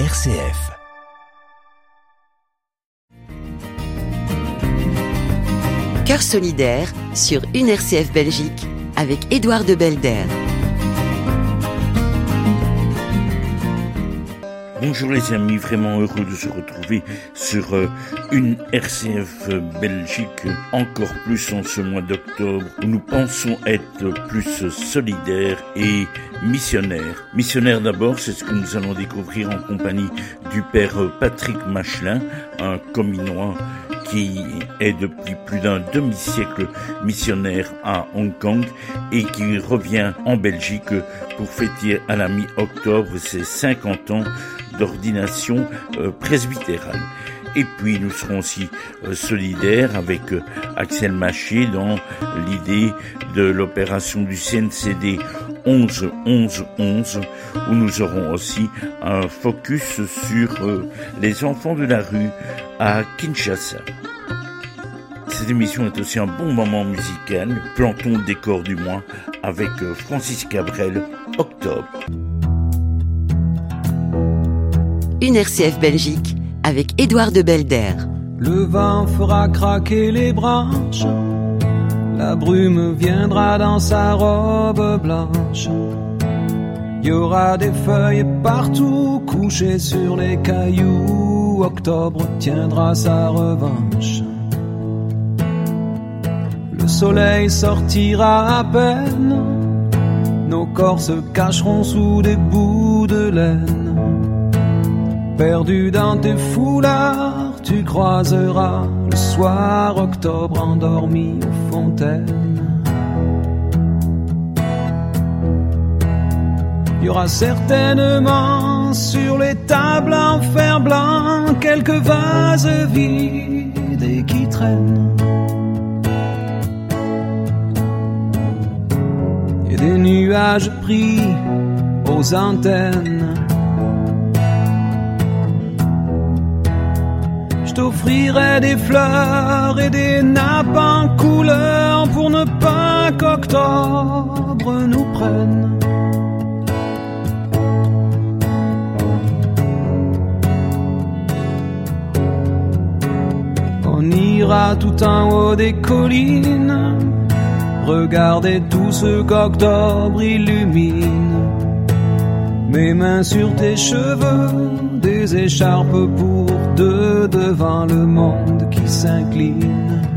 RCF. Cœur solidaire sur une RCF Belgique avec Édouard de Belder. Bonjour les amis, vraiment heureux de se retrouver sur euh, une RCF Belgique, encore plus en ce mois d'octobre, où nous pensons être plus solidaires et missionnaires. Missionnaires d'abord, c'est ce que nous allons découvrir en compagnie du père Patrick Machelin, un cominois qui est depuis plus d'un demi-siècle missionnaire à Hong Kong et qui revient en Belgique pour fêter à la mi-octobre ses 50 ans d'ordination euh, presbytérale. Et puis nous serons aussi euh, solidaires avec euh, Axel Maché dans l'idée de l'opération du CNCD 11 11 11 où nous aurons aussi un focus sur les enfants de la rue à Kinshasa. Cette émission est aussi un bon moment musical, plantons le décor du mois avec Francis Cabrel, Octobre. Une RCF Belgique avec Édouard de Belder. Le vent fera craquer les branches, la brume viendra dans sa robe blanche. Il y aura des feuilles partout couchées sur les cailloux. Octobre tiendra sa revanche. Le soleil sortira à peine, nos corps se cacheront sous des bouts de laine. Perdu dans tes foulards, tu croiseras le soir octobre endormi aux fontaines. Il y aura certainement sur les tables en fer blanc quelques vases vides et qui traînent. Et des nuages pris aux antennes. T'offrirai des fleurs et des nappes en couleur pour ne pas qu'octobre nous prenne. On ira tout en haut des collines, regarder tout ce qu'octobre illumine. Mes mains sur tes cheveux, des écharpes pour deux devant le monde qui s'incline.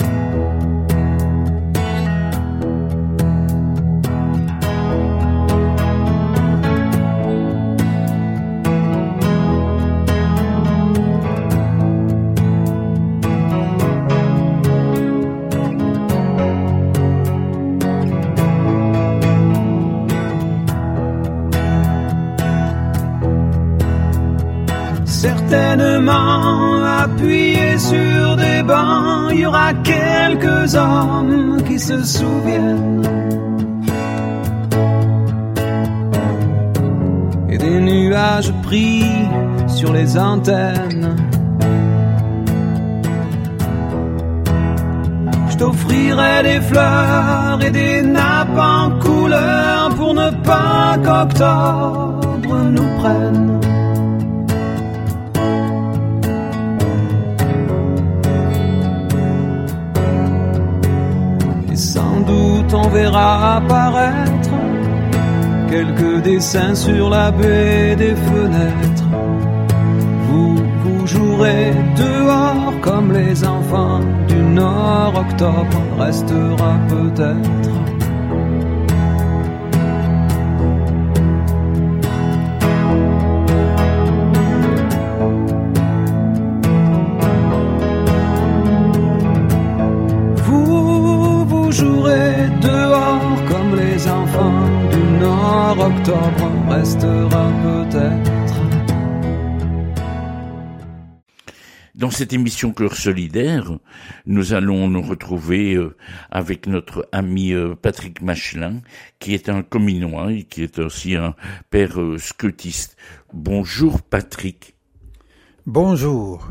Sur des bancs, il y aura quelques hommes qui se souviennent. Et des nuages pris sur les antennes. Je t'offrirai des fleurs et des nappes en couleur pour ne pas qu'octobre nous prenne. On verra apparaître quelques dessins sur la baie des fenêtres. Vous, vous jouerez dehors comme les enfants du Nord. Octobre restera peut-être. Octobre restera peut-être. Dans cette émission Cœur solidaire, nous allons nous retrouver euh, avec notre ami euh, Patrick Machelin, qui est un cominois et qui est aussi un père euh, scotiste. Bonjour Patrick. Bonjour.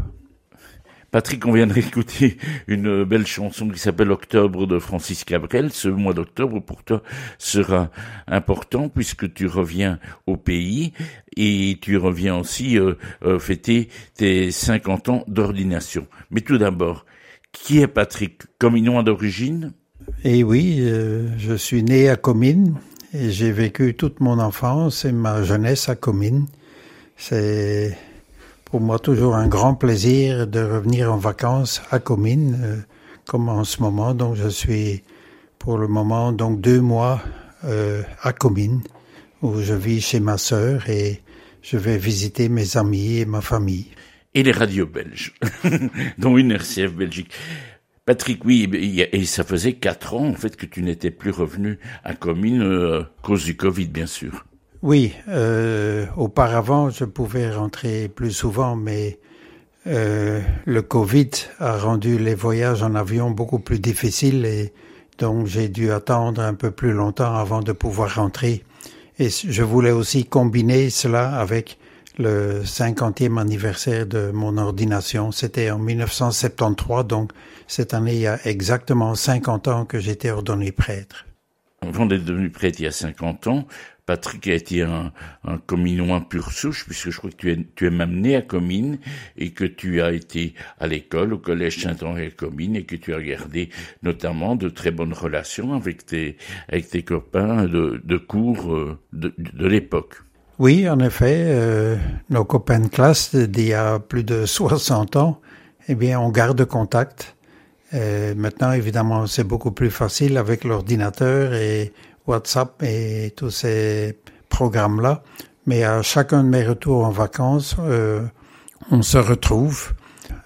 Patrick, on vient d'écouter une belle chanson qui s'appelle Octobre de Francis Cabrel. Ce mois d'octobre pour toi sera important puisque tu reviens au pays et tu reviens aussi euh, euh, fêter tes 50 ans d'ordination. Mais tout d'abord, qui est Patrick? Cominois d'origine? Eh oui, euh, je suis né à Comines et j'ai vécu toute mon enfance et ma jeunesse à Comines. C'est pour moi toujours un grand plaisir de revenir en vacances à Comines, euh, comme en ce moment. Donc je suis pour le moment donc deux mois euh, à Comines, où je vis chez ma sœur et je vais visiter mes amis et ma famille. Et les radios belges, dont une RCF Belgique. Patrick, oui, et ça faisait quatre ans en fait que tu n'étais plus revenu à Comines euh, cause du Covid, bien sûr. Oui, euh, auparavant, je pouvais rentrer plus souvent, mais euh, le Covid a rendu les voyages en avion beaucoup plus difficiles et donc j'ai dû attendre un peu plus longtemps avant de pouvoir rentrer. Et je voulais aussi combiner cela avec le 50e anniversaire de mon ordination. C'était en 1973, donc cette année, il y a exactement 50 ans que j'étais ordonné prêtre. Avant d'être devenu prêtre il y a 50 ans, Patrick a été un, un cominois pur souche, puisque je crois que tu es, tu es même né à Comines et que tu as été à l'école, au collège Saint-Henri à Comines et que tu as gardé notamment de très bonnes relations avec tes, avec tes copains de, de cours euh, de, de l'époque. Oui, en effet, euh, nos copains de classe d'il y a plus de 60 ans, eh bien, on garde contact. Euh, maintenant, évidemment, c'est beaucoup plus facile avec l'ordinateur et WhatsApp et tous ces programmes-là. Mais à chacun de mes retours en vacances, euh, on se retrouve,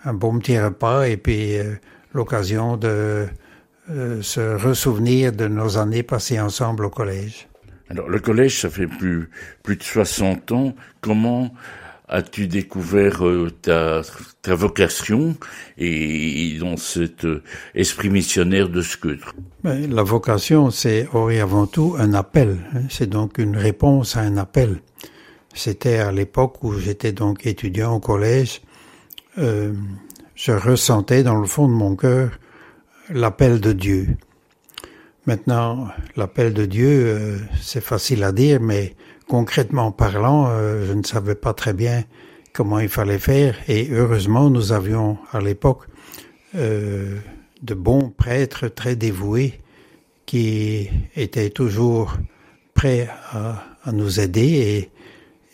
un bon petit repas et puis euh, l'occasion de euh, se ressouvenir de nos années passées ensemble au collège. Alors le collège, ça fait plus plus de 60 ans. Comment as-tu découvert euh, ta, vocation et, dans cet euh, esprit missionnaire de Scudre? La vocation, c'est avant tout un appel. Hein. C'est donc une réponse à un appel. C'était à l'époque où j'étais donc étudiant au collège. Euh, je ressentais dans le fond de mon cœur l'appel de Dieu. Maintenant, l'appel de Dieu, c'est facile à dire, mais concrètement parlant, euh, je ne savais pas très bien comment il fallait faire. Et heureusement, nous avions à l'époque euh, de bons prêtres très dévoués qui étaient toujours prêts à, nous aider.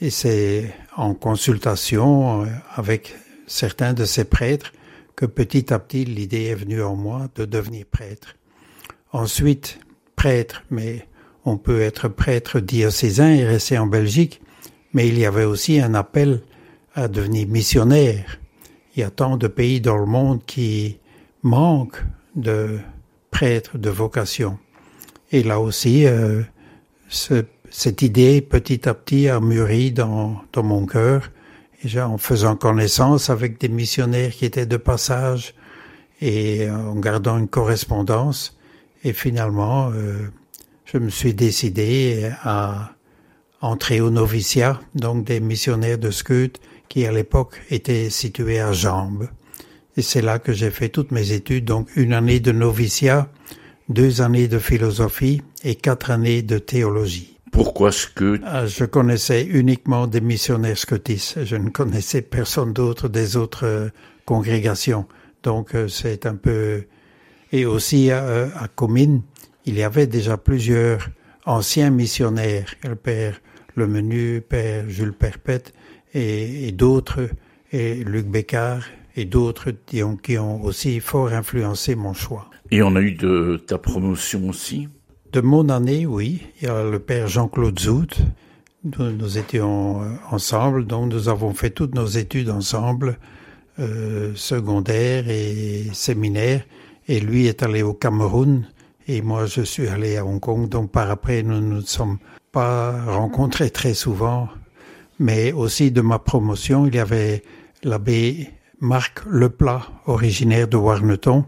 Et, et c'est en consultation euh, avec certains de ces prêtres que petit à petit l'idée est venue en moi de devenir prêtre. Ensuite, prêtre, mais on peut être prêtre diocésain et rester en Belgique, mais il y avait aussi un appel à devenir missionnaire. Il y a tant de pays dans le monde qui manquent de prêtres de vocation. Et là aussi, euh, ce, cette idée petit à petit a mûri dans, dans mon cœur, et en faisant connaissance avec des missionnaires qui étaient de passage et en gardant une correspondance. Et finalement, euh, je me suis décidé à entrer au noviciat, donc des missionnaires de Scud, qui à l'époque étaient situés à Jambes. Et c'est là que j'ai fait toutes mes études, donc une année de noviciat, deux années de philosophie et quatre années de théologie. Pourquoi Scud ah, Je connaissais uniquement des missionnaires scotistes. Je ne connaissais personne d'autre des autres euh, congrégations. Donc euh, c'est un peu... Et aussi à, à Comines, il y avait déjà plusieurs anciens missionnaires, le père Le Menu, père Jules Perpète et, et d'autres, et Luc Bécard et d'autres qui ont, qui ont aussi fort influencé mon choix. Et on a eu de ta promotion aussi? De mon année, oui. Il y a le père Jean-Claude Zout. Nous, nous, étions ensemble, donc nous avons fait toutes nos études ensemble, euh, secondaire et séminaire. Et lui est allé au Cameroun et moi je suis allé à Hong Kong, donc par après nous ne nous sommes pas rencontrés très souvent, mais aussi de ma promotion, il y avait l'abbé Marc Leplat, originaire de Warneton,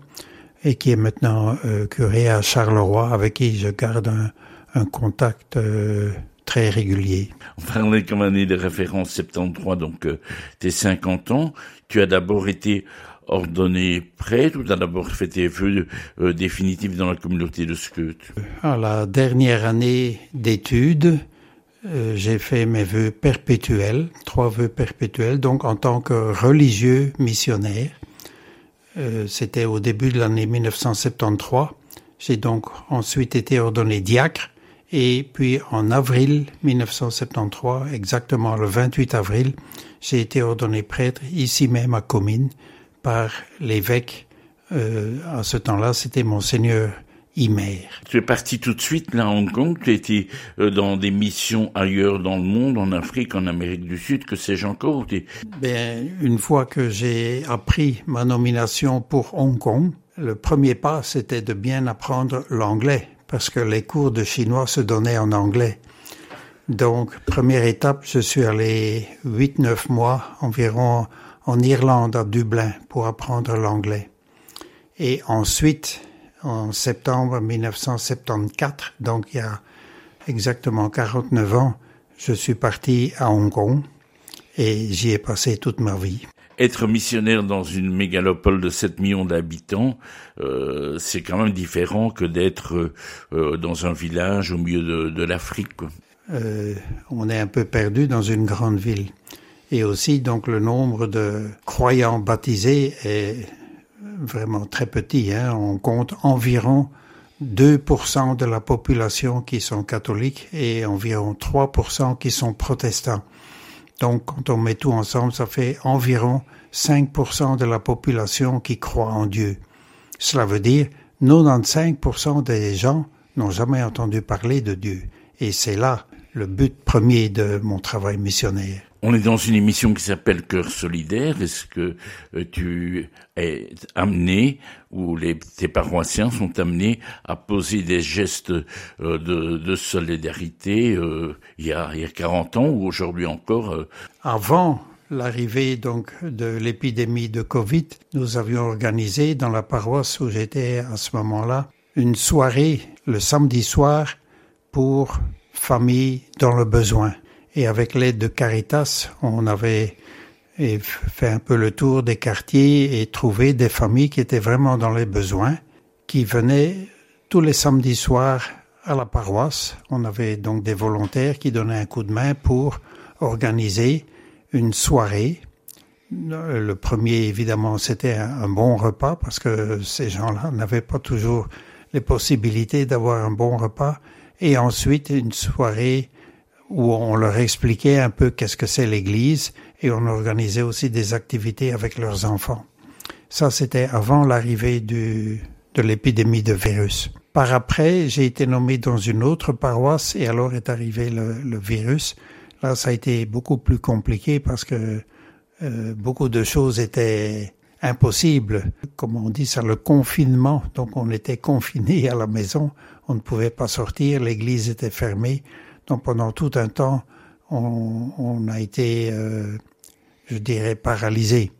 et qui est maintenant euh, curé à Charleroi, avec qui je garde un, contact euh, très régulier. On est comme année de référence 73, donc euh, tes 50 ans. Tu as d'abord été ordonné prêtre ou tu as d'abord fait tes vœux euh, définitifs dans la communauté de Skeut À la dernière année d'études, euh, j'ai fait mes vœux perpétuels, trois vœux perpétuels, donc en tant que religieux missionnaire. Euh, C'était au début de l'année 1973. J'ai donc ensuite été ordonné diacre et puis en avril 1973, exactement le 28 avril, j'ai été ordonné prêtre ici même à Comines par l'évêque. Euh, à ce temps-là, c'était monseigneur Imer. Tu es parti tout de suite là à Hong Kong, tu étais euh, dans des missions ailleurs dans le monde, en Afrique, en Amérique du Sud, que sais-je encore? Ben, Une fois que j'ai appris ma nomination pour Hong Kong, le premier pas c'était de bien apprendre l'anglais parce que les cours de chinois se donnaient en anglais. Donc, première étape, je suis allé 8-9 mois environ en Irlande, à Dublin, pour apprendre l'anglais. Et ensuite, en septembre 1974, donc il y a exactement 49 ans, je suis parti à Hong Kong et j'y ai passé toute ma vie. Être missionnaire dans une mégalopole de 7 millions d'habitants, euh, c'est quand même différent que d'être euh, dans un village au milieu de, de l'Afrique. Euh, on est un peu perdu dans une grande ville. Et aussi, donc, le nombre de croyants baptisés est vraiment très petit. Hein. On compte environ 2% de la population qui sont catholiques et environ 3% qui sont protestants. Donc, quand on met tout ensemble, ça fait environ 5% de la population qui croit en Dieu. Cela veut dire 95% des gens n'ont jamais entendu parler de Dieu. Et c'est là le but premier de mon travail missionnaire. On est dans une émission qui s'appelle Cœur solidaire. Est-ce que euh, tu es amené ou les, tes paroissiens sont amenés à poser des gestes euh, de, solidarité euh, il, y a, il y a 40 ans ou aujourd'hui encore Avant l'arrivée donc de l'épidémie de Covid, nous avions organisé dans la paroisse où j'étais à ce moment-là une soirée le samedi soir pour familles dans le besoin. Et avec l'aide de Caritas, on avait fait un peu le tour des quartiers et trouvé des familles qui étaient vraiment dans les besoins, qui venaient tous les samedis soirs à la paroisse. On avait donc des volontaires qui donnaient un coup de main pour organiser une soirée. Le premier, évidemment, c'était un bon repas parce que ces gens-là n'avaient pas toujours les possibilités d'avoir un bon repas. Et ensuite, une soirée où on leur expliquait un peu qu'est-ce que c'est l'Église et on organisait aussi des activités avec leurs enfants. Ça, c'était avant l'arrivée de l'épidémie de virus. Par après, j'ai été nommé dans une autre paroisse et alors est arrivé le, virus. Là, ça a été beaucoup plus compliqué parce que euh, beaucoup de choses étaient impossibles. Comme on dit, ça le confinement. Donc, on était confinés à la maison. On ne pouvait pas sortir. L'église était fermée. Donc pendant tout un temps, on, a été, euh, je dirais, paralysé.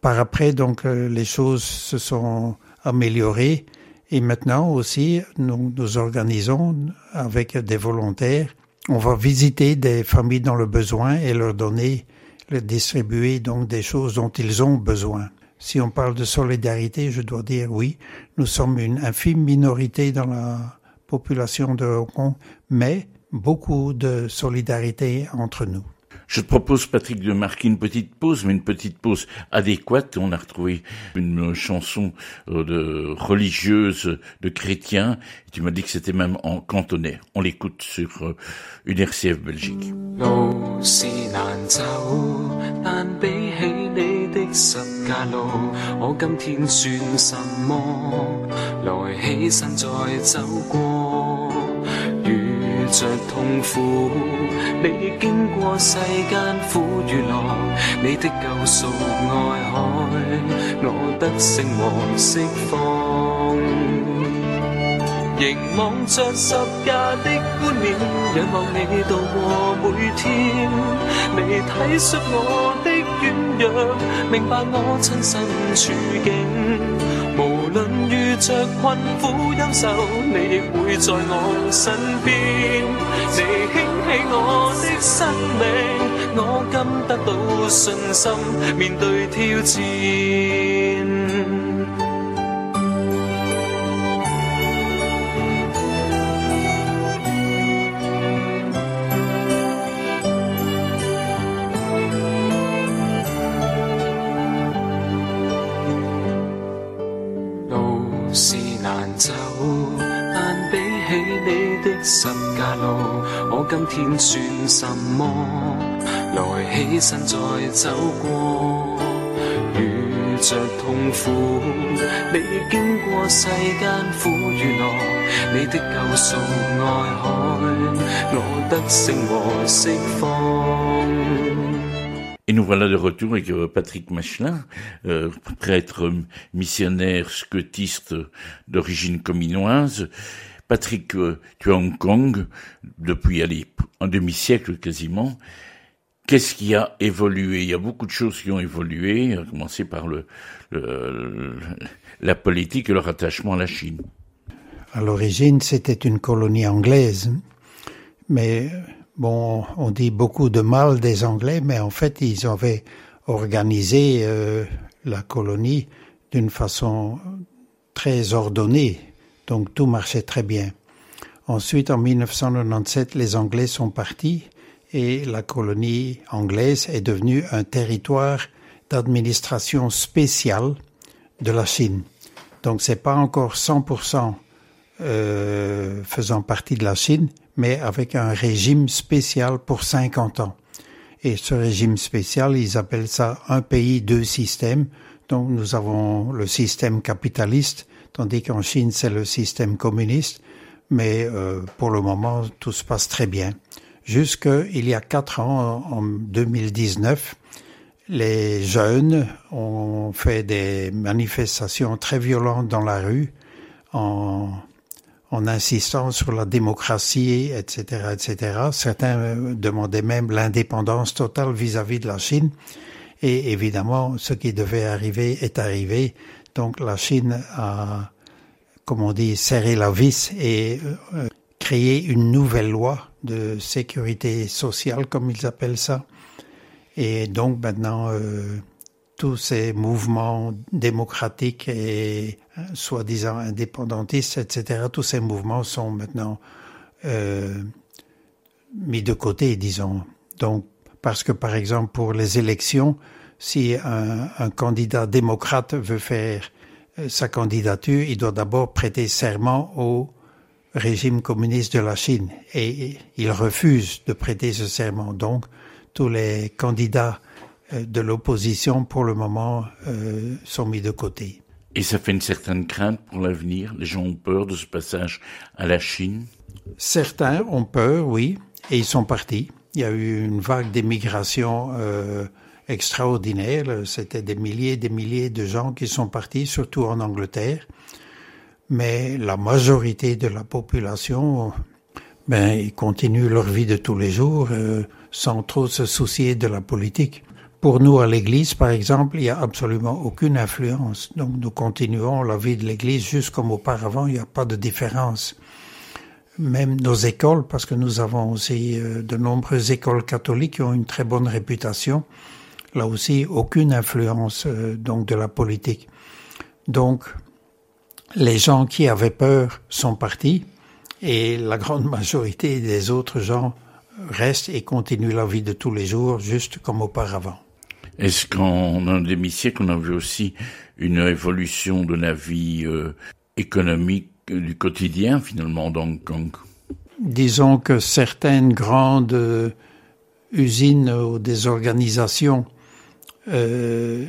Par après, donc, euh, les choses se sont améliorées et maintenant aussi, nous nous organisons avec des volontaires. On va visiter des familles dans le besoin et leur donner, leur distribuer donc des choses dont ils ont besoin. Si on parle de solidarité, je dois dire oui, nous sommes une infime minorité dans la population de Hong Kong, mais beaucoup de solidarité entre nous. Je te propose, Patrick, de marquer une petite pause, mais une petite pause adéquate. On a retrouvé une chanson euh, de religieuse, de chrétiens. tu m'as dit que c'était même en cantonais. On l'écoute sur euh, une RCF Belgique. 着痛苦，你经过世间苦与乐，你的救赎爱海，我得胜和释放。凝望着十架的冠冕，仰望你度过每天，你体恤我的软弱，明白我亲身处境。论遇着困苦忧愁，你亦会在我身边。你兴起我的生命，我今得到信心，面对挑战。十架路，我今天算什么？来起身再走过，遇着痛苦，你经过世间苦与乐，你的救赎爱海，我得胜和释放。Et nous voilà de retour avec euh, Patrick Machelin, euh, prêtre missionnaire scotiste d'origine cominoise. Patrick, euh, tu es à Hong Kong depuis un demi-siècle quasiment. Qu'est-ce qui a évolué? Il y a beaucoup de choses qui ont évolué, à commencer par le, la politique et leur attachement à la Chine. À l'origine, c'était une colonie anglaise, mais Bon, on dit beaucoup de mal des Anglais, mais en fait, ils avaient organisé euh, la colonie d'une façon très ordonnée, donc tout marchait très bien. Ensuite, en 1997, les Anglais sont partis et la colonie anglaise est devenue un territoire d'administration spéciale de la Chine. Donc, c'est pas encore 100% euh, faisant partie de la Chine, mais avec un régime spécial pour 50 ans. Et ce régime spécial, ils appellent ça un pays, deux systèmes. Donc nous avons le système capitaliste, tandis qu'en Chine, c'est le système communiste. Mais euh, pour le moment, tout se passe très bien. Jusqu'il y a quatre ans, en 2019, les jeunes ont fait des manifestations très violentes dans la rue en insistant sur la démocratie, etc., etc. Certains euh, demandaient même l'indépendance totale vis-à-vis de la Chine. Et évidemment, ce qui devait arriver est arrivé. Donc la Chine a, comme on dit, serré la vis et euh, créé une nouvelle loi de sécurité sociale, comme ils appellent ça. Et donc maintenant, euh, tous ces mouvements démocratiques et euh, soi-disant indépendantistes, etc., tous ces mouvements sont maintenant mis de côté, disons. Donc, parce que par exemple pour les élections, si un, un candidat démocrate veut faire euh, sa candidature, il doit d'abord prêter serment au régime communiste de la Chine et il refuse de prêter ce serment. Donc, tous les candidats euh, de l'opposition, pour le moment, euh, sont mis de côté. Et ça fait une certaine crainte pour l'avenir? Les gens ont peur de ce passage à la Chine? Certains ont peur, oui, et ils sont partis. Il y a eu une vague d'émigration euh, extraordinaire. C'était des milliers et des milliers de gens qui sont partis, surtout en Angleterre. Mais la majorité de la population, ben, ils continuent leur vie de tous les jours euh, sans trop se soucier de la politique. Pour nous, à l'Église, par exemple, il n'y a absolument aucune influence. Donc nous continuons la vie de l'Église juste comme auparavant, il n'y a pas de différence. Même nos écoles, parce que nous avons aussi euh, de nombreuses écoles catholiques qui ont une très bonne réputation, là aussi aucune influence euh, donc de la politique. Donc les gens qui avaient peur sont partis et la grande majorité des autres gens restent et continuent la vie de tous les jours juste comme auparavant. Est-ce qu'en un demi-siècle, on a vu aussi une évolution de la vie euh, économique du quotidien, finalement, dans Hong Kong? Disons que certaines grandes euh, usines ou des organisations euh,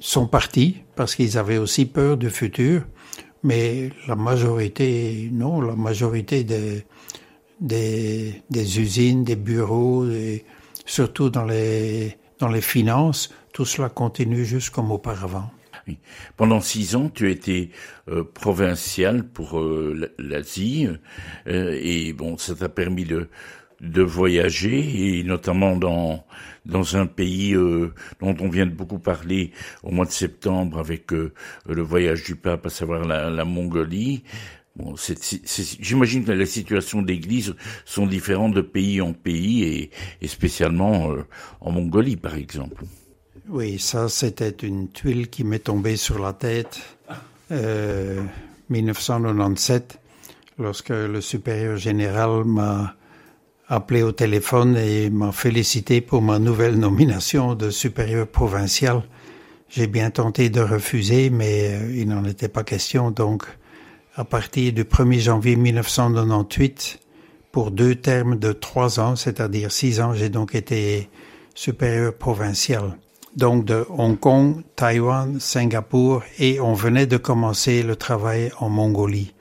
sont parties parce qu'ils avaient aussi peur du futur, mais la majorité, non, la majorité des, des, usines, des bureaux, surtout dans les dans les finances, tout cela continue juste comme auparavant. Pendant six ans, tu été euh, provincial pour euh, l'Asie euh, et bon, ça t'a permis de de voyager et notamment dans dans un pays dont on vient de beaucoup parler au mois de septembre avec le voyage du pape, à savoir la, Mongolie. Bon, j'imagine que les situations d'église sont différentes de pays en pays et, et spécialement euh, en Mongolie, par exemple. Oui, ça, c'était une tuile qui m'est tombée sur la tête euh, 1997, lorsque le supérieur général m'a appelé au téléphone et m'a félicité pour ma nouvelle nomination de supérieur provincial. J'ai bien tenté de refuser, mais euh, il n'en était pas question, donc à partir du 1er janvier 1998, pour deux termes de trois ans, c'est-à-dire six ans, j'ai donc été supérieur provincial. Donc de Hong Kong, Taïwan, Singapour, et on venait de commencer le travail en Mongolie.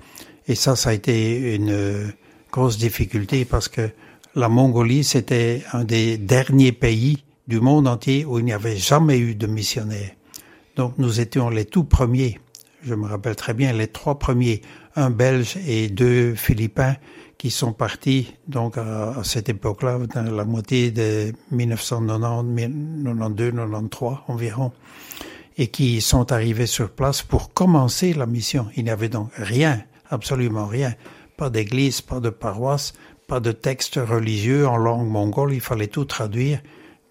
Et ça, ça a été une grosse difficulté parce que la Mongolie, c'était un des derniers pays du monde entier où il n'y avait jamais eu de missionnaires. Donc nous étions les tout premiers. Je me rappelle très bien les trois premiers, un Belge et deux Philippins qui sont partis donc à, cette époque-là, dans la moitié de 1990, 92, 93 environ, et qui sont arrivés sur place pour commencer la mission. Il n'y avait donc rien, absolument rien, pas d'église, pas de paroisse, pas de texte religieux en langue mongole, il fallait tout traduire.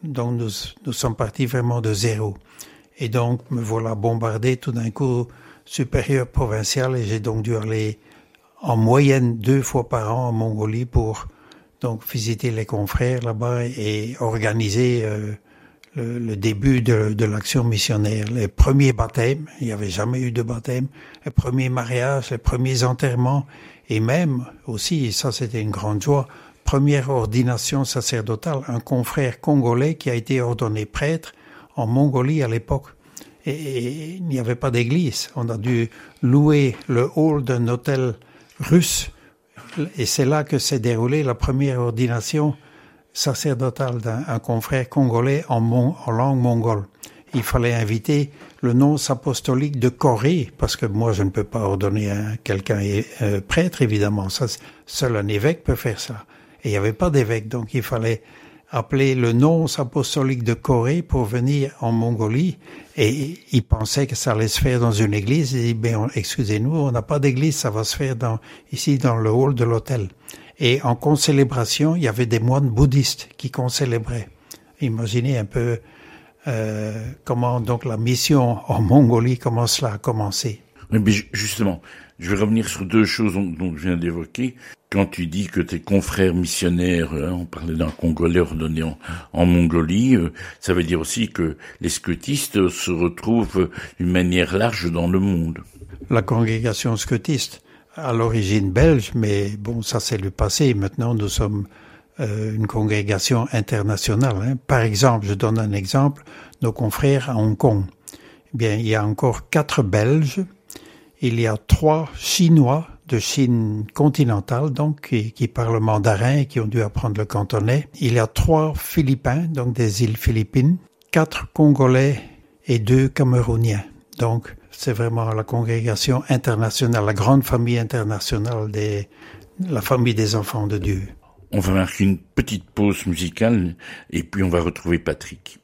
Donc nous, nous sommes partis vraiment de zéro. Et donc me voilà bombardé tout d'un coup supérieur provincial et j'ai donc dû aller en moyenne deux fois par an en Mongolie pour donc visiter les confrères là-bas et organiser euh, le, début de, de l'action missionnaire. Les premiers baptêmes, il n'y avait jamais eu de baptême, les premiers mariages, les premiers enterrements et même aussi, ça c'était une grande joie, première ordination sacerdotale, un confrère congolais qui a été ordonné prêtre en Mongolie à l'époque. Et, il n'y avait pas d'église. On a dû louer le hall d'un hôtel russe. Et c'est là que s'est déroulée la première ordination sacerdotale d'un confrère congolais en, en, langue mongole. Il fallait inviter le nonce apostolique de Corée, parce que moi je ne peux pas ordonner à quelqu'un euh, prêtre, évidemment. Ça, seul un évêque peut faire ça. Et il n'y avait pas d'évêque, donc il fallait appeler le nonce apostolique de Corée pour venir en Mongolie et il pensait que ça allait se faire dans une église. Il dit, ben, excusez-nous, on n'a pas d'église, ça va se faire dans, ici dans le hall de l'hôtel. Et en concélébration, il y avait des moines bouddhistes qui concélébraient. Imaginez un peu euh, comment donc la mission en Mongolie, comment cela a commencé. Mais justement, je vais revenir sur deux choses dont, je viens d'évoquer. Quand tu dis que tes confrères missionnaires, hein, on parlait d'un Congolais ordonné en, Mongolie, euh, ça veut dire aussi que les scotistes se retrouvent d'une manière large dans le monde. La congrégation scotiste, à l'origine belge, mais bon, ça c'est le passé. Maintenant, nous sommes euh, une congrégation internationale. Hein. Par exemple, je donne un exemple, nos confrères à Hong Kong. Eh bien, il y a encore quatre Belges il y a trois Chinois de Chine continentale, donc, qui, qui, parlent mandarin et qui ont dû apprendre le cantonais. Il y a trois Philippins, donc des îles Philippines, quatre Congolais et deux Camerouniens. Donc, c'est vraiment la congrégation internationale, la grande famille internationale des, la famille des enfants de Dieu. On va marquer une petite pause musicale et puis on va retrouver Patrick.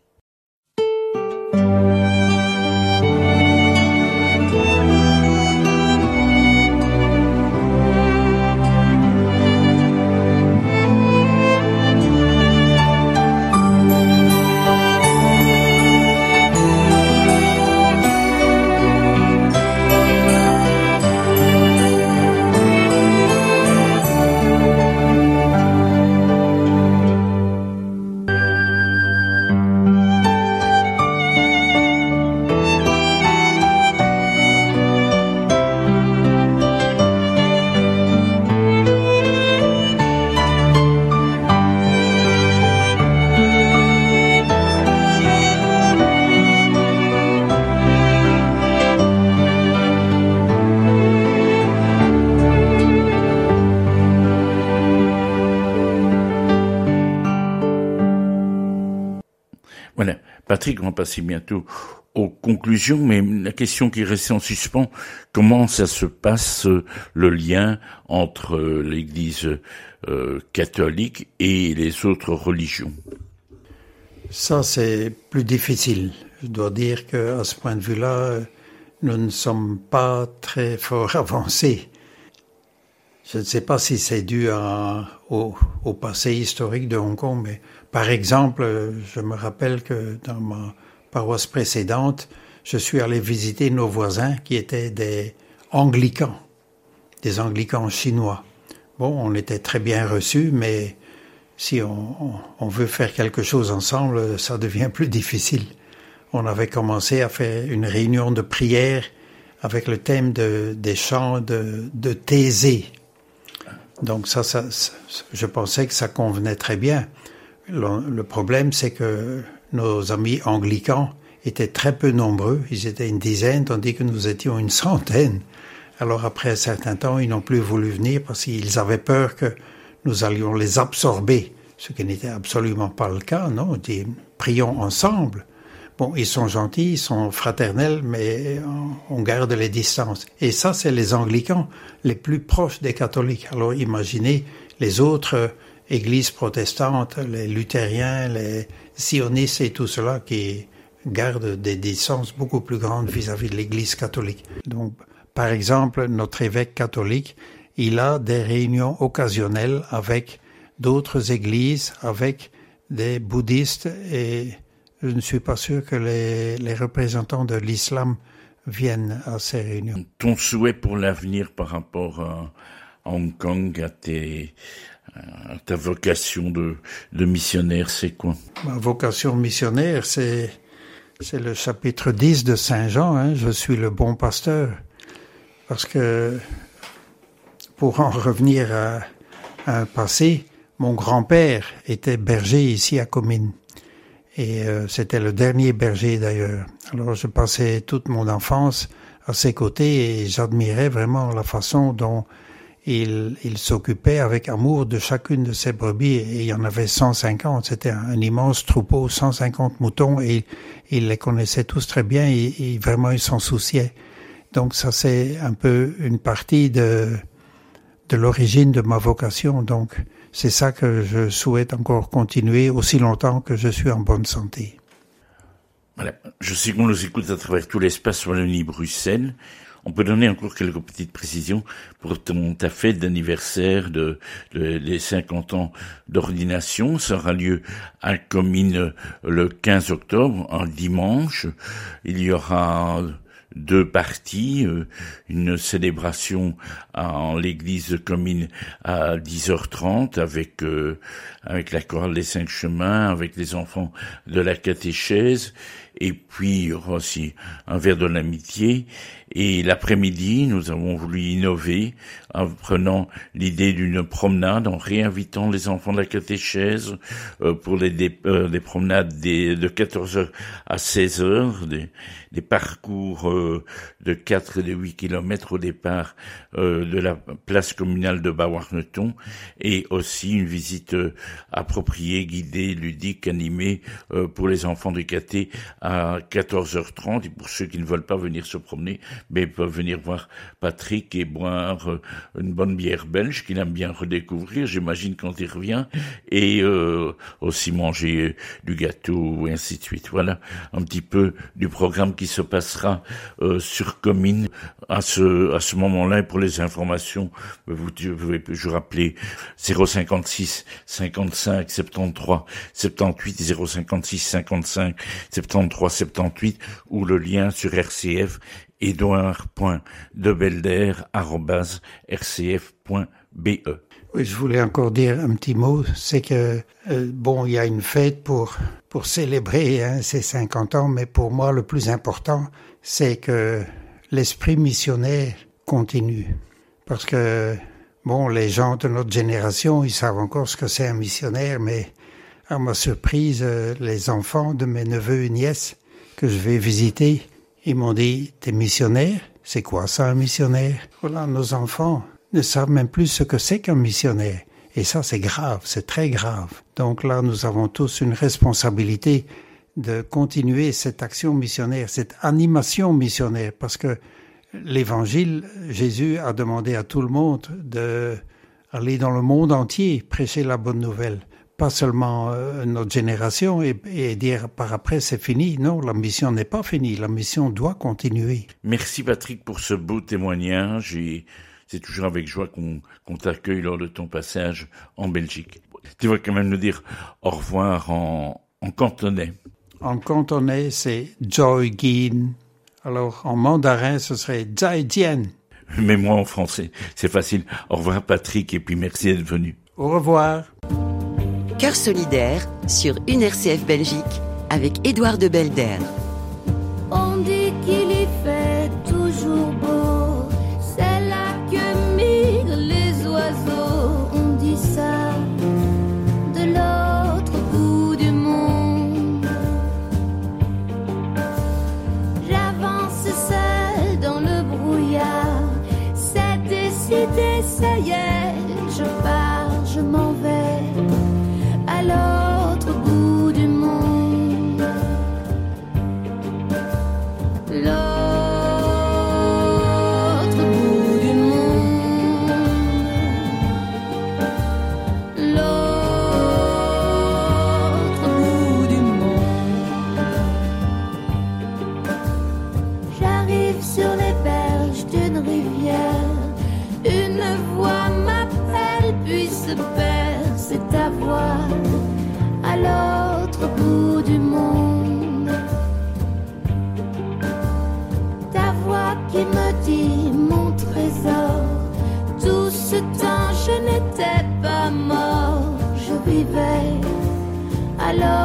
Patrick, on va passer bientôt aux conclusions, mais la question qui restait en suspens, comment ça se passe le lien entre euh, l'Église euh, catholique et les autres religions? Ça, c'est plus difficile. Je dois dire que à ce point de vue-là, nous ne sommes pas très fort avancés. Je ne sais pas si c'est dû au, au, passé historique de Hong Kong, mais par exemple, je me rappelle que dans ma paroisse précédente, je suis allé visiter nos voisins qui étaient des anglicans, des anglicans chinois. Bon, on était très bien reçus, mais si on, veut faire quelque chose ensemble, ça devient plus difficile. On avait commencé à faire une réunion de prière avec le thème de, des chants de, de Thésée. Donc ça, je pensais que ça convenait très bien. Le, problème, c'est que nos amis anglicans étaient très peu nombreux. Ils étaient une dizaine, tandis que nous étions une centaine. Alors après un certain temps, ils n'ont plus voulu venir parce qu'ils avaient peur que nous allions les absorber, ce qui n'était absolument pas le cas, non? Dit, prions ensemble. Bon, ils sont gentils, ils sont fraternels, mais on garde les distances. Et ça, c'est les anglicans les plus proches des catholiques. Alors imaginez les autres églises protestantes, les luthériens, les sionistes et tout cela qui gardent des distances beaucoup plus grandes vis-à-vis de l'église catholique. Donc, par exemple, notre évêque catholique, il a des réunions occasionnelles avec d'autres églises, avec des bouddhistes et je ne suis pas sûr que les, les représentants de l'islam viennent à ces réunions. Ton souhait pour l'avenir par rapport à, Hong Kong, à, tes, à ta vocation de, missionnaire, c'est quoi? Ma vocation missionnaire, c'est le chapitre 10 de Saint Jean. Hein, je suis le bon pasteur. Parce que, pour en revenir à, à un passé, mon grand-père était berger ici à Comines. Et euh, c'était le dernier berger d'ailleurs. Alors je passais toute mon enfance à ses côtés et j'admirais vraiment la façon dont il, s'occupait avec amour de chacune de ses brebis. Et il y en avait 150. C'était un, immense troupeau, 150 moutons et il les connaissait tous très bien et, et vraiment il s'en souciait. Donc ça c'est un peu une partie de, de l'origine de ma vocation. Donc c'est ça que je souhaite encore continuer aussi longtemps que je suis en bonne santé. Voilà. Je sais qu'on nous écoute à travers tout l'espace Wallonie-Bruxelles. On peut donner encore quelques petites précisions pour ton, ta fête d'anniversaire de, de, des 50 ans d'ordination. Ça aura lieu à Comines le 15 octobre, un dimanche. Il y aura deux parties, euh, une célébration en l'église de Comines à 10h30 avec euh, avec la chorale des cinq chemins, avec les enfants de la catéchèse, et puis aussi un verre de l'amitié. Et l'après-midi, nous avons voulu innover en prenant l'idée d'une promenade, en réinvitant les enfants de la catéchèse euh, pour les, des, promenades des, de 14h à 16h, des, des parcours euh, de 4 et de 8 kilomètres au départ euh, de la place communale de Bawarneton et aussi une visite euh, appropriée, guidée, ludique, animée pour les enfants du Caté à 14h30 et pour ceux qui ne veulent pas venir se promener, mais peuvent venir voir Patrick et boire une bonne bière belge qu'il aime bien redécouvrir, j'imagine quand il revient, et aussi manger du gâteau et ainsi de suite. Voilà un petit peu du programme qui se passera euh, sur Comines à ce à ce moment-là. Et pour les informations, vous, pouvez je rappeler 056 55 73 78 056 55 73 78 ou le lien sur RCF edouard.debelder@rcf.be. Oui, je voulais encore dire un petit mot, c'est que euh, bon, il y a une fête pour pour célébrer hein, ces 50 ans, mais pour moi le plus important, c'est que l'esprit missionnaire continue, parce que bon, les gens de notre génération, ils savent encore ce que c'est un missionnaire, mais à ma surprise, euh, les enfants de mes neveux et nièces que je vais visiter, ils m'ont dit, t'es missionnaire? C'est quoi ça, un missionnaire? Voilà, nos enfants, ne savent même plus ce que c'est qu'un missionnaire. Et ça, c'est grave, c'est très grave. Donc là, nous avons tous une responsabilité de continuer cette action missionnaire, cette animation missionnaire, parce que l'évangile, Jésus a demandé à tout le monde de aller dans le monde entier prêcher la bonne nouvelle, pas seulement euh, notre génération et, et, dire par après c'est fini. Non, la mission n'est pas finie, la mission doit continuer. Merci Patrick pour ce beau témoignage et c'est toujours avec joie qu'on t'accueille lors de ton passage en Belgique. Tu vas quand même nous dire au revoir en, en cantonais. En cantonais, c'est Gin. Alors, en mandarin, ce serait Jian. Mais moi, en français, c'est facile. Au revoir, Patrick, et puis merci d'être venu. Au revoir. Cœur solidaire sur une RCF Belgique avec Édouard de Belder. n'étais pas mort, je vivais alors.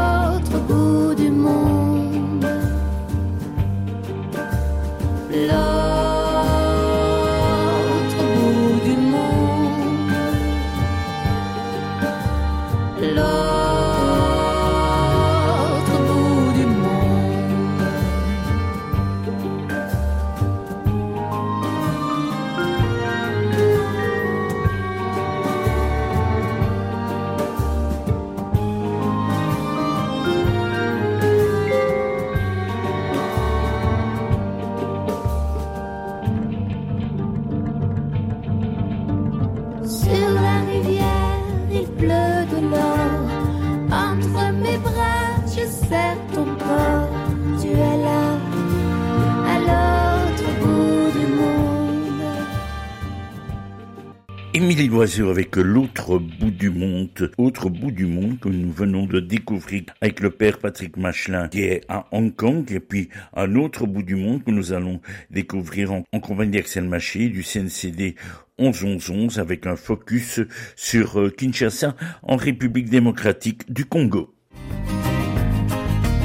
Loiseau avec l'autre bout du monde, autre bout du monde que nous venons de découvrir avec le père Patrick Machelin qui est à Hong Kong et puis un autre bout du monde que nous allons découvrir en, en compagnie d'Axel Maché du CNCD 1111 avec un focus sur euh, Kinshasa en République démocratique du Congo.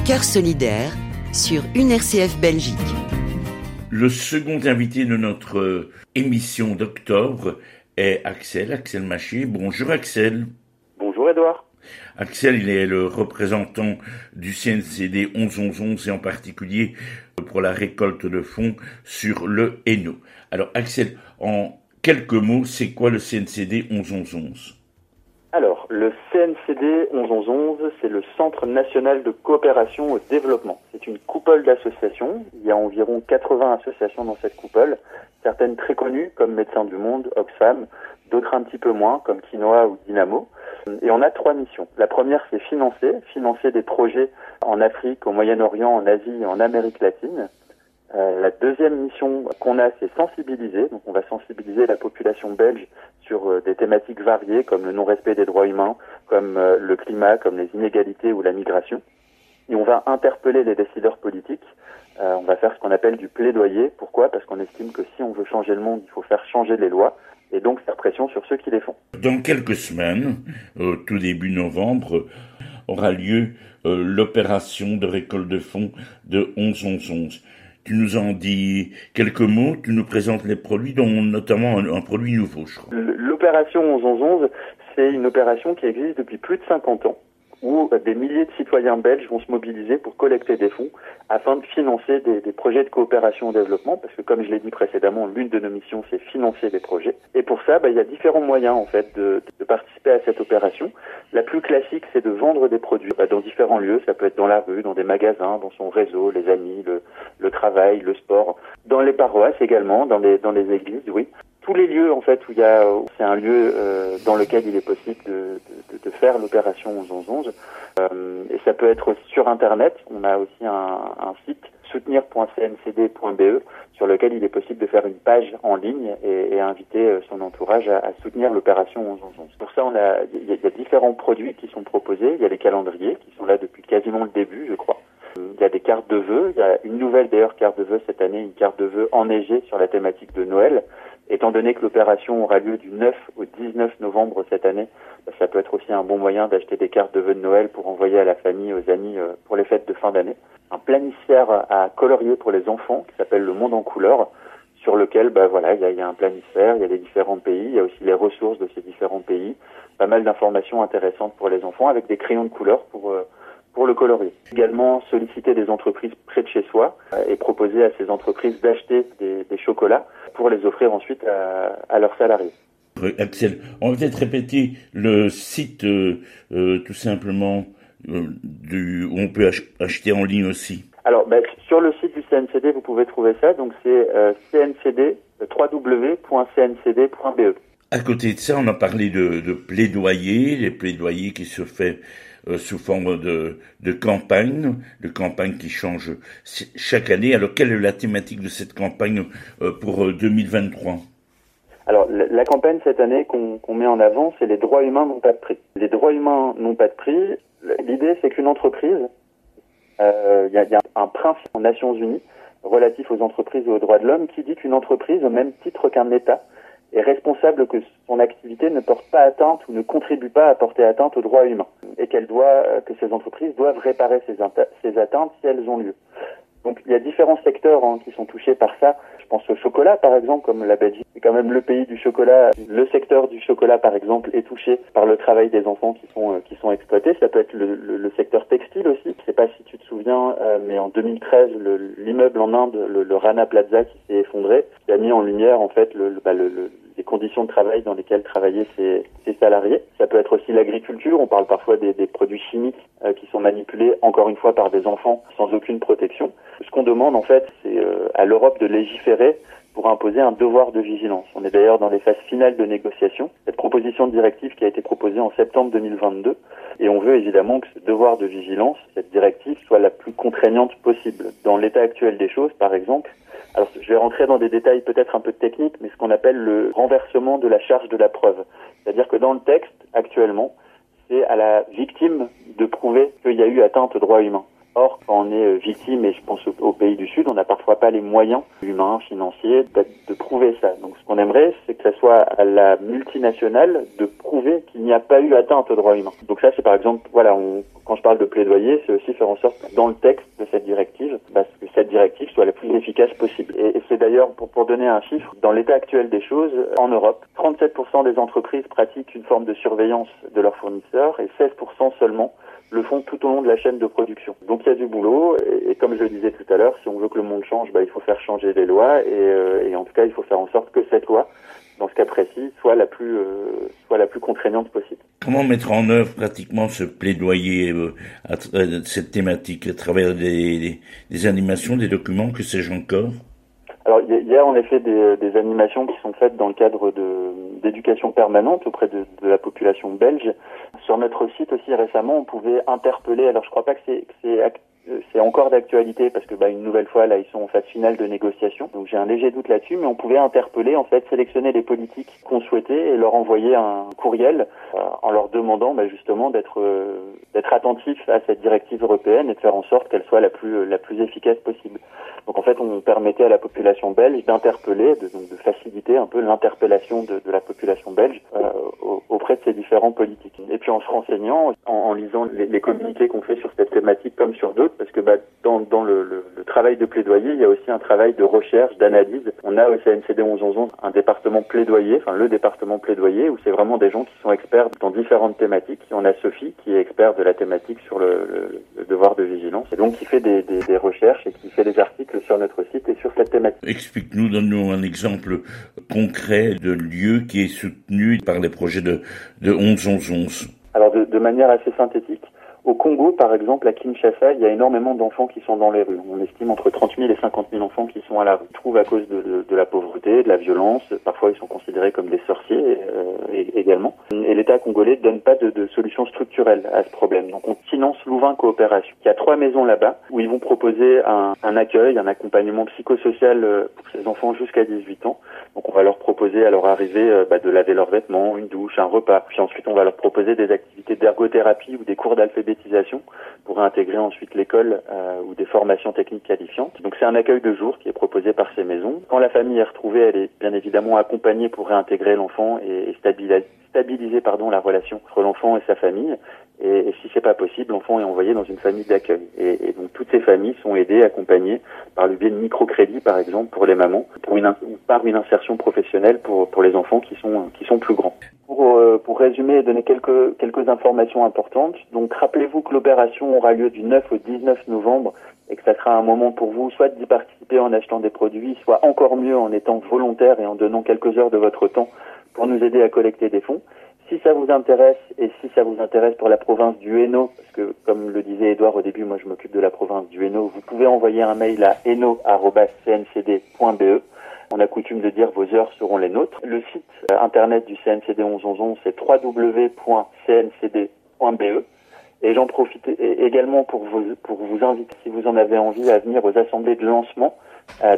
Cœur solidaire sur une RCF Belgique. Le second invité de notre euh, émission d'octobre est Axel, Axel Maché. Bonjour Axel. Bonjour Edouard. Axel, il est le représentant du CNCD 1111 et en particulier pour la récolte de fonds sur le Hainaut. Alors Axel, en quelques mots, c'est quoi le CNCD 1111 Alors, le CNCD 1111, c'est le Centre national de coopération au développement. C'est une coupole d'associations. Il y a environ 80 associations dans cette coupole, certaines très connues comme Médecins du Monde, Oxfam, d'autres un petit peu moins comme Quinoa ou Dynamo. Et on a trois missions. La première, c'est financer, financer des projets en Afrique, au Moyen-Orient, en Asie et en Amérique latine. Euh, la deuxième mission qu'on a, c'est sensibiliser. Donc, on va sensibiliser la population belge sur euh, des thématiques variées comme le non-respect des droits humains, comme euh, le climat, comme les inégalités ou la migration. Et on va interpeller les décideurs politiques. On va faire ce qu'on appelle du plaidoyer. Pourquoi? Parce qu'on estime que si on veut changer le monde, il faut faire changer les lois et donc faire pression sur ceux qui les font. Dans quelques semaines, tout début novembre, aura lieu l'opération de récolte de fonds de 11-11-11. Tu nous en dis quelques mots, tu nous présentes les produits, dont notamment un, produit nouveau, je crois. L'opération 11-11-11, c'est une opération qui existe depuis plus de 50 ans où euh, des milliers de citoyens belges vont se mobiliser pour collecter des fonds afin de financer des, des projets de coopération au développement, parce que comme je l'ai dit précédemment, l'une de nos missions, c'est financer des projets. Et pour ça, bah, il y a différents moyens en fait de, de participer à cette opération. La plus classique, c'est de vendre des produits bah, dans différents lieux. Ça peut être dans la rue, dans des magasins, dans son réseau, les amis, le, le travail, le sport, dans les paroisses également, dans les, dans les églises, oui tous les lieux en fait où il y a c'est un lieu euh, dans lequel il est possible de, de, de faire l'opération 1111 euh, et ça peut être sur internet. On a aussi un, un site soutenir.cncd.be sur lequel il est possible de faire une page en ligne et, et inviter euh, son entourage à, à soutenir l'opération 1111 pour ça on a il y, y a différents produits qui sont proposés. Il y a les calendriers qui sont là depuis quasiment le début je crois. Il y a des cartes de vœux, il y a une nouvelle d'ailleurs carte de vœux cette année, une carte de vœux enneigée sur la thématique de Noël. Étant donné que l'opération aura lieu du 9 au 19 novembre cette année, bah, ça peut être aussi un bon moyen d'acheter des cartes de vœux de Noël pour envoyer à la famille, aux amis euh, pour les fêtes de fin d'année. Un planisphère à colorier pour les enfants qui s'appelle Le Monde en couleur, sur lequel bah, voilà, il y a, y a un planisphère, il y a les différents pays, il y a aussi les ressources de ces différents pays, pas mal d'informations intéressantes pour les enfants avec des crayons de couleur pour euh, pour le colorier. Également solliciter des entreprises près de chez soi euh, et proposer à ces entreprises d'acheter des, des chocolats pour les offrir ensuite à, à leurs salariés. Euh, Axel, on va peut-être répéter le site euh, euh, tout simplement euh, du, où on peut ach- acheter en ligne aussi. Alors, ben, sur le site du CNCD, vous pouvez trouver ça. Donc, c'est CNCD, www.cncd.be. À côté de ça, on a parlé de, de plaidoyer, les plaidoyers qui se fait euh, sous forme de, de campagne, de campagne qui change chaque année. Alors, quelle est la thématique de cette campagne euh, pour euh, 2023 Alors, la, campagne cette année qu'on met en avant, c'est les droits humains n'ont pas de prix. Les droits humains n'ont pas de prix. L'idée, c'est qu'une entreprise, euh, il y, a, il y a un principe aux Nations Unies relatif aux entreprises et aux droits de l'homme qui dit qu'une entreprise, au même titre qu'un État, est responsable que son activité ne porte pas atteinte ou ne contribue pas à porter atteinte aux droits humains et qu'elle doit, euh, que ces entreprises doivent réparer ces, ces atteintes si elles ont lieu. Donc il y a différents secteurs hein, qui sont touchés par ça. Je pense au chocolat par exemple, comme la Belgique c'est quand même le pays du chocolat. Le secteur du chocolat par exemple est touché par le travail des enfants qui sont euh, qui sont exploités. Ça peut être le, le, secteur textile aussi. Je sais pas si tu te souviens, euh, mais en 2013 l'immeuble en Inde, le, Rana Plaza qui s'est effondré, qui a mis en lumière en fait le, bah, les conditions de travail dans lesquelles travaillaient ces, ces salariés. Ça peut être aussi l'agriculture. On parle parfois des, des produits chimiques euh, qui sont manipulés encore une fois par des enfants sans aucune protection. Ce qu'on demande en fait, c'est euh, à l'Europe de légiférer pour imposer un devoir de vigilance. On est d'ailleurs dans les phases finales de négociation. Cette proposition de directive qui a été proposée en septembre 2022 et on veut évidemment que ce devoir de vigilance, cette directive, soit la plus contraignante possible. Dans l'état actuel des choses, par exemple, alors je vais rentrer dans des détails peut-être un peu techniques, mais ce qu'on appelle le renversement de la charge de la preuve. C'est-à-dire que dans le texte, actuellement, c'est à la victime de prouver qu'il y a eu atteinte aux droits humains. Or, quand on est euh, victime, et je pense au, pays du Sud, on n'a parfois pas les moyens humains, financiers, de, prouver ça. Donc, ce qu'on aimerait, c'est que ce soit à la multinationale de prouver qu'il n'y a pas eu atteinte aux droits humains. Donc ça, c'est par exemple, voilà, on, quand je parle de plaidoyer, c'est aussi faire en sorte que dans le texte de cette directive, bah, que cette directive soit la plus efficace possible. Et, et c'est d'ailleurs, pour, pour donner un chiffre, dans l'état actuel des choses, en Europe, 37% des entreprises pratiquent une forme de surveillance de leurs fournisseurs et 16% seulement le font tout au long de la chaîne de production. Donc il y a du boulot et, comme je le disais tout à l'heure, si on veut que le monde change, bah, il faut faire changer les lois et, euh, et, en tout cas il faut faire en sorte que cette loi, dans ce cas précis, soit la plus euh, soit la plus contraignante possible. Comment mettre en œuvre pratiquement ce plaidoyer, euh, à, cette thématique, à travers des, des, animations, des documents, que sais-je encore? Alors il y, a en effet des, des, animations qui sont faites dans le cadre d'éducation permanente auprès de, de, la population belge sur notre site aussi récemment, on pouvait interpeller. Alors je crois pas que c'est c'est encore d'actualité parce que bah, une nouvelle fois là ils sont en phase finale de négociation. Donc j'ai un léger doute là-dessus mais on pouvait interpeller en fait sélectionner les politiques qu'on souhaitait et leur envoyer un courriel euh, en leur demandant bah, justement d'être euh, d'être attentifs à cette directive européenne et de faire en sorte qu'elle soit la plus la plus efficace possible. Donc en fait on permettait à la population belge d'interpeller de, de faciliter un peu l'interpellation de, de, la population belge euh, auprès de ces différents politiques. Et puis en se renseignant en, en lisant les, les communiqués qu'on fait sur cette thématique comme sur d'autres parce que bah, dans, dans le, le, le, travail de plaidoyer, il y a aussi un travail de recherche, d'analyse. On a au CNCD 1111 un département plaidoyer, enfin le département plaidoyer, où c'est vraiment des gens qui sont experts dans différentes thématiques. On a Sophie qui est experte de la thématique sur le, le devoir de vigilance, et donc qui fait des, des, des, recherches et qui fait des articles sur notre site et sur cette thématique. Explique-nous, donne-nous un exemple concret de lieu qui est soutenu par les projets de, de 1111. Alors de, de manière assez synthétique, au Congo, par exemple, à Kinshasa, il y a énormément d'enfants qui sont dans les rues. On estime entre 30 000 et 50 000 enfants qui sont à la rue. Ils trouvent à cause de, la pauvreté, de la violence. Parfois, ils sont considérés comme des sorciers euh, également. Et l'État congolais ne donne pas de, solution structurelle à ce problème. Donc, on finance Louvain Coopération. Il y a trois maisons là-bas où ils vont proposer un, un accueil, un accompagnement psychosocial euh, pour ces enfants jusqu'à 18 ans. Donc, on va leur proposer à leur arrivée euh, bah, de laver leurs vêtements, une douche, un repas. Puis ensuite, on va leur proposer des activités d'ergothérapie ou des cours d'alphabétisation pour intégrer ensuite l'école euh, ou des formations techniques qualifiantes. Donc c'est un accueil de jour qui est proposé par ces maisons. Quand la famille est retrouvée, elle est bien évidemment accompagnée pour réintégrer l'enfant et, stabiliser, stabiliser pardon la relation entre l'enfant et sa famille. Et, et si c'est pas possible, l'enfant est envoyé dans une famille d'accueil. Et, et, donc toutes ces familles sont aidées, accompagnées par le biais de microcrédits, par exemple, pour les mamans, pour une, par une insertion professionnelle pour, pour les enfants qui sont, qui sont plus grands. Pour, euh, pour résumer et donner quelques, quelques informations importantes, donc rappelez-vous que l'opération aura lieu du 9 au 19 novembre et que ça sera un moment pour vous soit d'y participer en achetant des produits, soit encore mieux en étant volontaire et en donnant quelques heures de votre temps pour nous aider à collecter des fonds. Si ça vous intéresse et si ça vous intéresse pour la province du Hainaut, parce que comme le disait Edouard au début, moi je m'occupe de la province du Hainaut, vous pouvez envoyer un mail à hainaut.cncd.be. On a coutume de dire vos heures seront les nôtres. Le site euh, internet du CNCD 1111 c'est www.cncd.be. Et j'en profite également pour vous, pour vous inviter, si vous en avez envie, à venir aux assemblées de lancement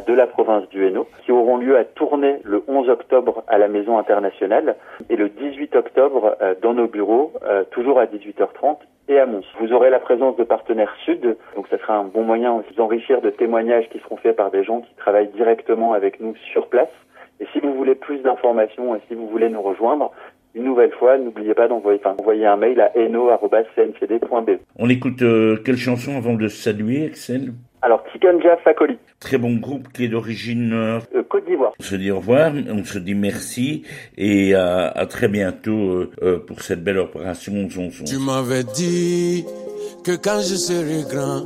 de la province du Hainaut, qui auront lieu à Tournai le 11 octobre à la Maison internationale et le 18 octobre euh, dans nos bureaux, euh, toujours à 18h30 et à Mons. Vous aurez la présence de partenaires sud, donc ça sera un bon moyen de vous enrichir de témoignages qui seront faits par des gens qui travaillent directement avec nous sur place Et si vous voulez plus d'informations et si vous voulez nous rejoindre, une nouvelle fois, n'oubliez pas d'envoyer enfin, envoyer un mail à eno.cncd.be. On écoute euh, quelle chanson avant de saluer, Axel? Alors, Tikanja Fakoli. Très bon groupe qui est d'origine euh, euh, Côte d'Ivoire. On se dit au revoir, on se dit merci et à, à très bientôt euh, euh pour cette belle opération Zonzon. Tu m'avais dit que quand je serai grand,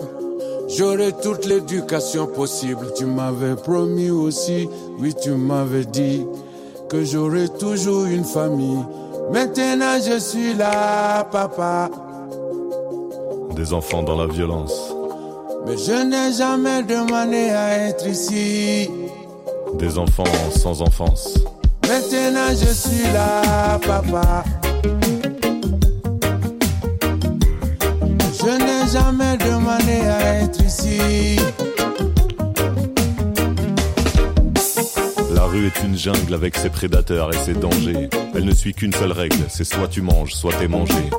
j'aurai toute l'éducation possible. Tu m'avais promis aussi, oui, tu m'avais dit que j'aurai toujours une famille. Maintenant je suis là, papa. Des enfants dans la violence. Mais je n'ai jamais demandé à être ici. Des enfants sans enfance. Maintenant je suis là, papa. Je n'ai jamais demandé à être ici. La rue est une jungle avec ses prédateurs et ses dangers. Elle ne suit qu'une seule règle, c'est soit tu manges, soit t'es mangé.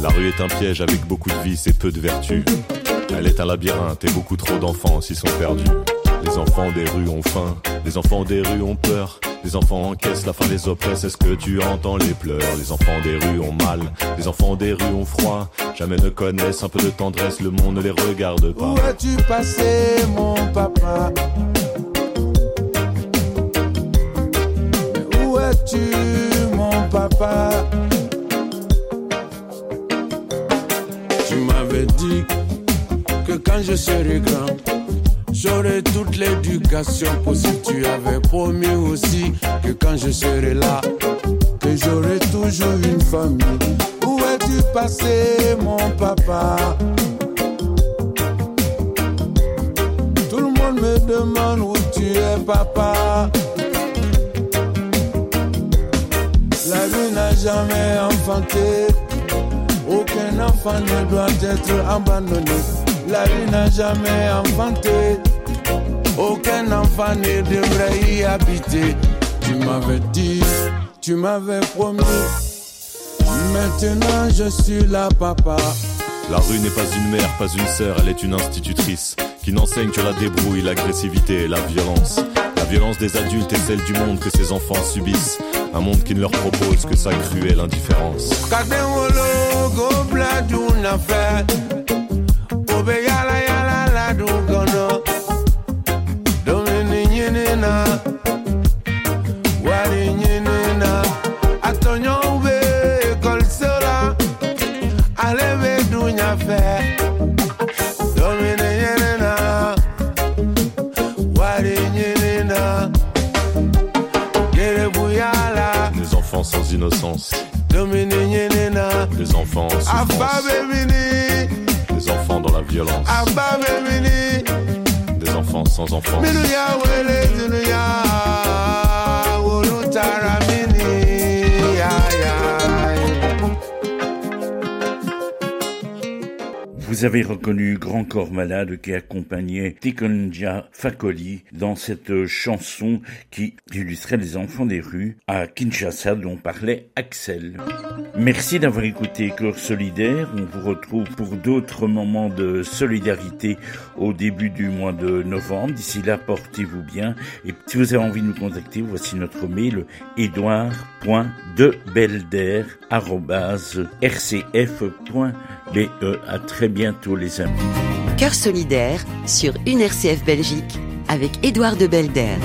La rue est un piège avec beaucoup de vices et peu de vertus. Elle est un labyrinthe et beaucoup trop d'enfants s'y sont perdus. Les enfants des rues ont faim, les enfants des rues ont peur. Les enfants encaissent la faim des oppresse, est-ce que tu entends les pleurs Les enfants des rues ont mal, les enfants des rues ont froid. Jamais ne connaissent un peu de tendresse, le monde ne les regarde pas. Où as-tu passé, mon papa? Où es-tu, mon papa? Quand je serai grand, j'aurai toute l'éducation possible. Tu avais promis aussi que quand je serai là, que j'aurai toujours une famille. Où es-tu passé, mon papa? Tout le monde me demande où tu es, papa. La vie n'a jamais enfanté. Aucun enfant ne doit être abandonné. La vie n'a jamais enfanté. Aucun enfant ne devrait y habiter. Tu m'avais dit, tu m'avais promis. Maintenant je suis là, papa. La rue n'est pas une mère, pas une sœur, elle est une institutrice qui n'enseigne que la débrouille, l'agressivité et la violence. La violence des adultes et celle du monde que ces enfants subissent. Un monde qui ne leur propose que sa cruelle indifférence. Violence, des enfants sans enfance. Vous avez reconnu Grand Corps Malade qui accompagnait Tikonja Fakoli dans cette chanson qui illustrait les enfants des rues à Kinshasa dont parlait Axel. Merci d'avoir écouté Corps Solidaire. On vous retrouve pour d'autres moments de solidarité au début du mois de novembre. D'ici là, portez-vous bien. Et si vous avez envie de nous contacter, voici notre mail edouard.debelder.rcf.be. À très bientôt les amis. Cœur solidaire sur une RCF Belgique avec Édouard de Belder.